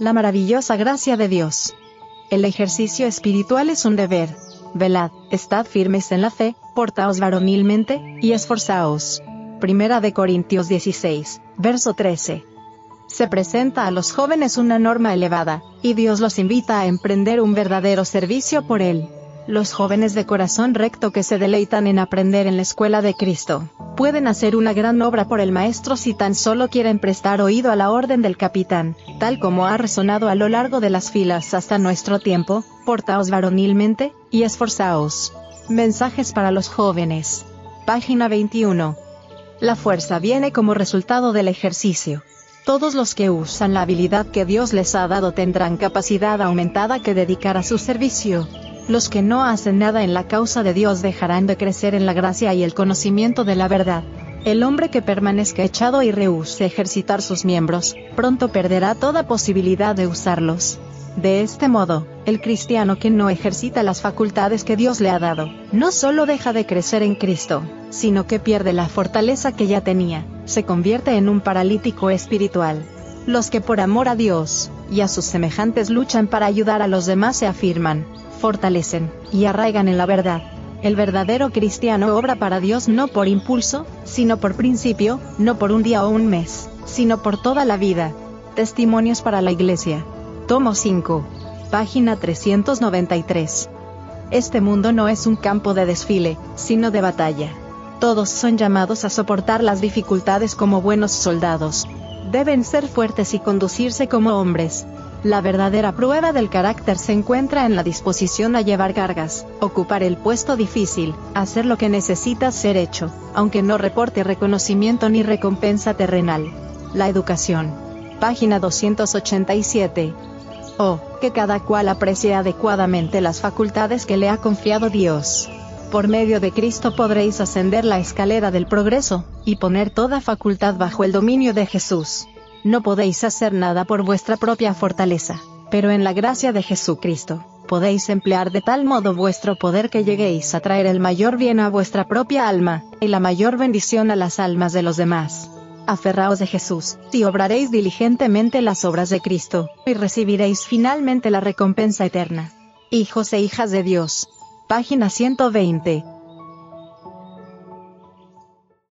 La maravillosa gracia de Dios. El ejercicio espiritual es un deber. Velad, estad firmes en la fe, portaos varonilmente, y esforzaos. Primera de Corintios 16, verso 13. Se presenta a los jóvenes una norma elevada, y Dios los invita a emprender un verdadero servicio por Él. Los jóvenes de corazón recto que se deleitan en aprender en la escuela de Cristo, pueden hacer una gran obra por el Maestro si tan solo quieren prestar oído a la orden del capitán, tal como ha resonado a lo largo de las filas hasta nuestro tiempo, portaos varonilmente, y esforzaos. Mensajes para los jóvenes. Página 21. La fuerza viene como resultado del ejercicio. Todos los que usan la habilidad que Dios les ha dado tendrán capacidad aumentada que dedicar a su servicio. Los que no hacen nada en la causa de Dios dejarán de crecer en la gracia y el conocimiento de la verdad. El hombre que permanezca echado y rehúse ejercitar sus miembros, pronto perderá toda posibilidad de usarlos. De este modo, el cristiano que no ejercita las facultades que Dios le ha dado, no solo deja de crecer en Cristo, sino que pierde la fortaleza que ya tenía, se convierte en un paralítico espiritual. Los que por amor a Dios, y a sus semejantes luchan para ayudar a los demás se afirman, fortalecen, y arraigan en la verdad. El verdadero cristiano obra para Dios no por impulso, sino por principio, no por un día o un mes, sino por toda la vida. Testimonios para la Iglesia. Tomo 5. Página 393. Este mundo no es un campo de desfile, sino de batalla. Todos son llamados a soportar las dificultades como buenos soldados. Deben ser fuertes y conducirse como hombres, la verdadera prueba del carácter se encuentra en la disposición a llevar cargas, ocupar el puesto difícil, hacer lo que necesita ser hecho, aunque no reporte reconocimiento ni recompensa terrenal. La educación. Página 287. Oh, que cada cual aprecie adecuadamente las facultades que le ha confiado Dios. Por medio de Cristo podréis ascender la escalera del progreso, y poner toda facultad bajo el dominio de Jesús no podéis hacer nada por vuestra propia fortaleza, pero en la gracia de Jesucristo, podéis emplear de tal modo vuestro poder que lleguéis a traer el mayor bien a vuestra propia alma, y la mayor bendición a las almas de los demás. Aferraos de Jesús, y obraréis diligentemente las obras de Cristo, y recibiréis finalmente la recompensa eterna. Hijos e hijas de Dios. Página 120.